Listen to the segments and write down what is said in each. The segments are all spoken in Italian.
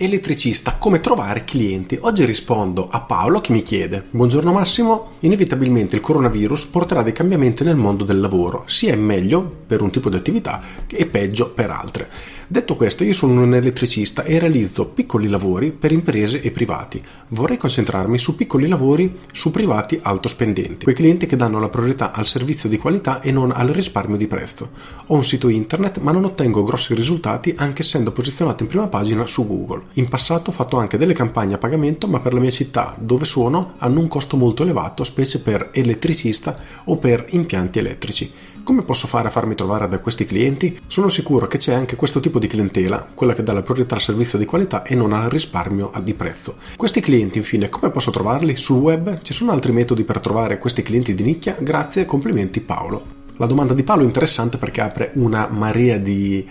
Elettricista, come trovare clienti? Oggi rispondo a Paolo che mi chiede: Buongiorno Massimo, inevitabilmente il coronavirus porterà dei cambiamenti nel mondo del lavoro, sia in meglio per un tipo di attività e peggio per altre. Detto questo, io sono un elettricista e realizzo piccoli lavori per imprese e privati. Vorrei concentrarmi su piccoli lavori su privati alto spendenti, quei clienti che danno la priorità al servizio di qualità e non al risparmio di prezzo. Ho un sito internet ma non ottengo grossi risultati anche essendo posizionato in prima pagina su Google. In passato ho fatto anche delle campagne a pagamento ma per la mia città dove sono hanno un costo molto elevato, specie per elettricista o per impianti elettrici. Come posso fare a farmi trovare da questi clienti? Sono sicuro che c'è anche questo tipo di clientela, quella che dà la priorità al servizio di qualità e non al risparmio di prezzo. Questi clienti, infine, come posso trovarli? Sul web ci sono altri metodi per trovare questi clienti di nicchia? Grazie e complimenti Paolo. La domanda di Paolo è interessante perché apre una marea di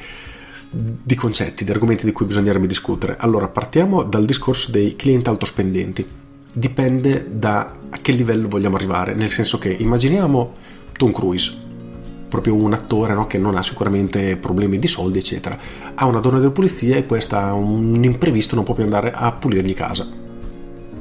di concetti, di argomenti di cui bisognerebbe discutere. Allora, partiamo dal discorso dei clienti altospendenti. Dipende da a che livello vogliamo arrivare, nel senso che immaginiamo Tom Cruise, proprio un attore no, che non ha sicuramente problemi di soldi, eccetera. Ha una donna di polizia e questa ha un imprevisto, non può più andare a pulirgli casa.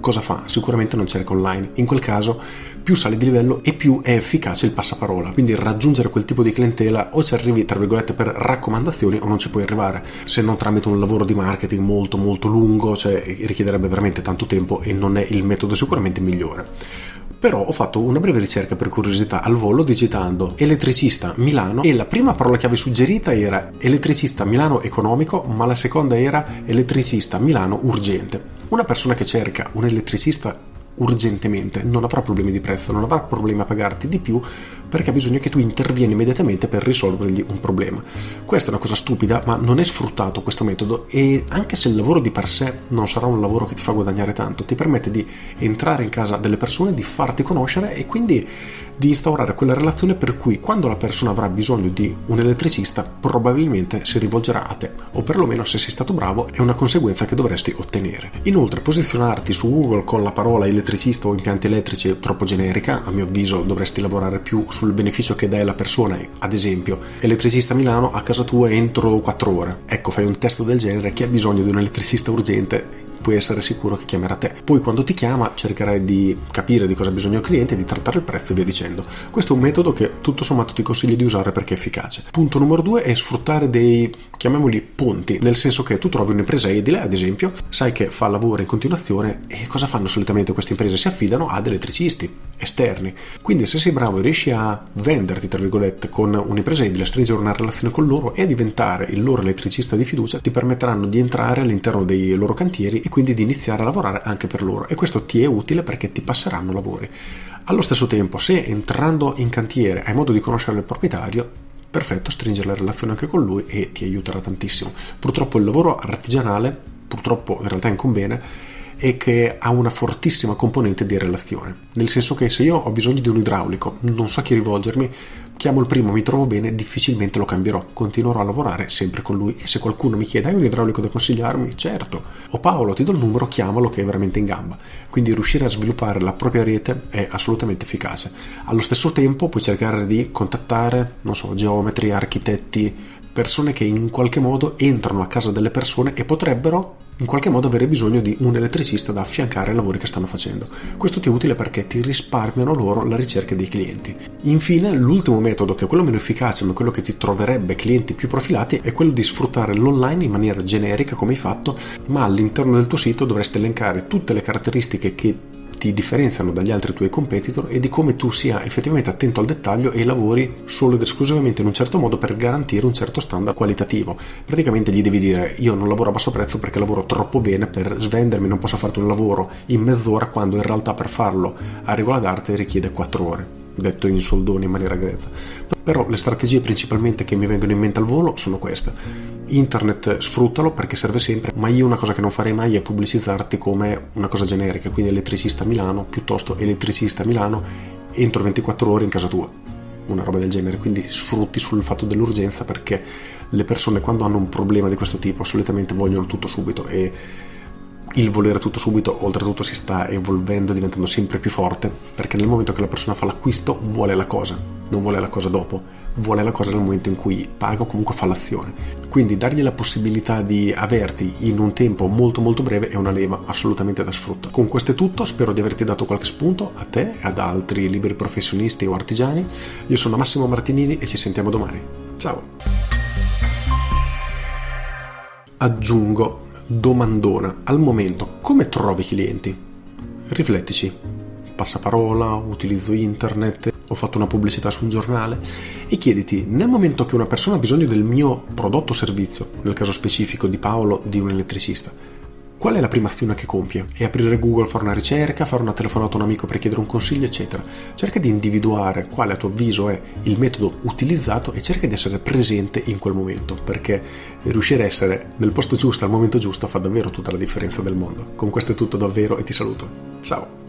Cosa fa? Sicuramente non cerca online. In quel caso, più sale di livello e più è efficace il passaparola. Quindi raggiungere quel tipo di clientela o ci arrivi, tra virgolette, per raccomandazioni o non ci puoi arrivare. Se non tramite un lavoro di marketing molto molto lungo, cioè richiederebbe veramente tanto tempo e non è il metodo sicuramente migliore però ho fatto una breve ricerca per curiosità al volo digitando elettricista Milano e la prima parola chiave suggerita era elettricista Milano economico, ma la seconda era elettricista Milano urgente. Una persona che cerca un elettricista urgentemente, non avrà problemi di prezzo, non avrà problemi a pagarti di più perché ha bisogno che tu intervieni immediatamente per risolvergli un problema. Questa è una cosa stupida, ma non è sfruttato questo metodo e anche se il lavoro di per sé non sarà un lavoro che ti fa guadagnare tanto, ti permette di entrare in casa delle persone, di farti conoscere e quindi di instaurare quella relazione per cui quando la persona avrà bisogno di un elettricista probabilmente si rivolgerà a te o perlomeno se sei stato bravo è una conseguenza che dovresti ottenere. Inoltre posizionarti su Google con la parola elettricista o impianti elettrici è troppo generica, a mio avviso dovresti lavorare più sul beneficio che dai alla persona, ad esempio elettricista a Milano a casa tua entro 4 ore. Ecco, fai un testo del genere, chi ha bisogno di un elettricista urgente puoi essere sicuro che chiamerà te. Poi quando ti chiama cercherai di capire di cosa ha bisogno il cliente, di trattare il prezzo e via dicendo. Questo è un metodo che tutto sommato ti consiglio di usare perché è efficace. Punto numero due è sfruttare dei, chiamiamoli ponti, nel senso che tu trovi un'impresa edile, ad esempio, sai che fa lavoro in continuazione e cosa fanno solitamente queste imprese? Si affidano ad elettricisti esterni. Quindi se sei bravo e riesci a venderti, tra virgolette, con un'impresa edile, stringere una relazione con loro e diventare il loro elettricista di fiducia, ti permetteranno di entrare all'interno dei loro cantieri e quindi di iniziare a lavorare anche per loro. E questo ti è utile perché ti passeranno lavori. Allo stesso tempo, se entrando in cantiere hai modo di conoscere il proprietario, perfetto, stringere la relazione anche con lui e ti aiuterà tantissimo. Purtroppo il lavoro artigianale, purtroppo in realtà inconviene, e che ha una fortissima componente di relazione. Nel senso che se io ho bisogno di un idraulico, non so a chi rivolgermi, chiamo il primo, mi trovo bene, difficilmente lo cambierò, continuerò a lavorare sempre con lui e se qualcuno mi chiede hai un idraulico da consigliarmi? Certo. O Paolo, ti do il numero, chiamalo che è veramente in gamba. Quindi riuscire a sviluppare la propria rete è assolutamente efficace. Allo stesso tempo puoi cercare di contattare, non so, geometri, architetti, persone che in qualche modo entrano a casa delle persone e potrebbero in qualche modo avere bisogno di un elettricista da affiancare ai lavori che stanno facendo. Questo ti è utile perché ti risparmiano loro la ricerca dei clienti. Infine, l'ultimo metodo, che è quello meno efficace ma quello che ti troverebbe clienti più profilati, è quello di sfruttare l'online in maniera generica come hai fatto, ma all'interno del tuo sito dovresti elencare tutte le caratteristiche che ti differenziano dagli altri tuoi competitor e di come tu sia effettivamente attento al dettaglio e lavori solo ed esclusivamente in un certo modo per garantire un certo standard qualitativo. Praticamente gli devi dire io non lavoro a basso prezzo perché lavoro troppo bene per svendermi, non posso farti un lavoro in mezz'ora quando in realtà per farlo a regola d'arte richiede 4 ore detto in soldoni in maniera grezza. Però le strategie principalmente che mi vengono in mente al volo sono queste. Internet sfruttalo perché serve sempre, ma io una cosa che non farei mai è pubblicizzarti come una cosa generica, quindi elettricista Milano piuttosto elettricista Milano entro 24 ore in casa tua. Una roba del genere, quindi sfrutti sul fatto dell'urgenza perché le persone quando hanno un problema di questo tipo solitamente vogliono tutto subito e il volere tutto subito, oltretutto si sta evolvendo, diventando sempre più forte, perché nel momento che la persona fa l'acquisto vuole la cosa, non vuole la cosa dopo, vuole la cosa nel momento in cui paga o comunque fa l'azione. Quindi dargli la possibilità di averti in un tempo molto molto breve è una leva assolutamente da sfruttare. Con questo è tutto, spero di averti dato qualche spunto a te ad altri liberi professionisti o artigiani. Io sono Massimo Martinini e ci sentiamo domani. Ciao! Aggiungo domandona. Al momento, come trovi clienti? Riflettici. Passaparola, utilizzo internet, ho fatto una pubblicità su un giornale e chiediti, nel momento che una persona ha bisogno del mio prodotto o servizio, nel caso specifico di Paolo, di un elettricista, Qual è la prima azione che compie? È aprire Google, fare una ricerca, fare una telefonata a un amico per chiedere un consiglio, eccetera. Cerca di individuare quale a tuo avviso è il metodo utilizzato e cerca di essere presente in quel momento, perché riuscire a essere nel posto giusto al momento giusto fa davvero tutta la differenza del mondo. Con questo è tutto davvero e ti saluto. Ciao!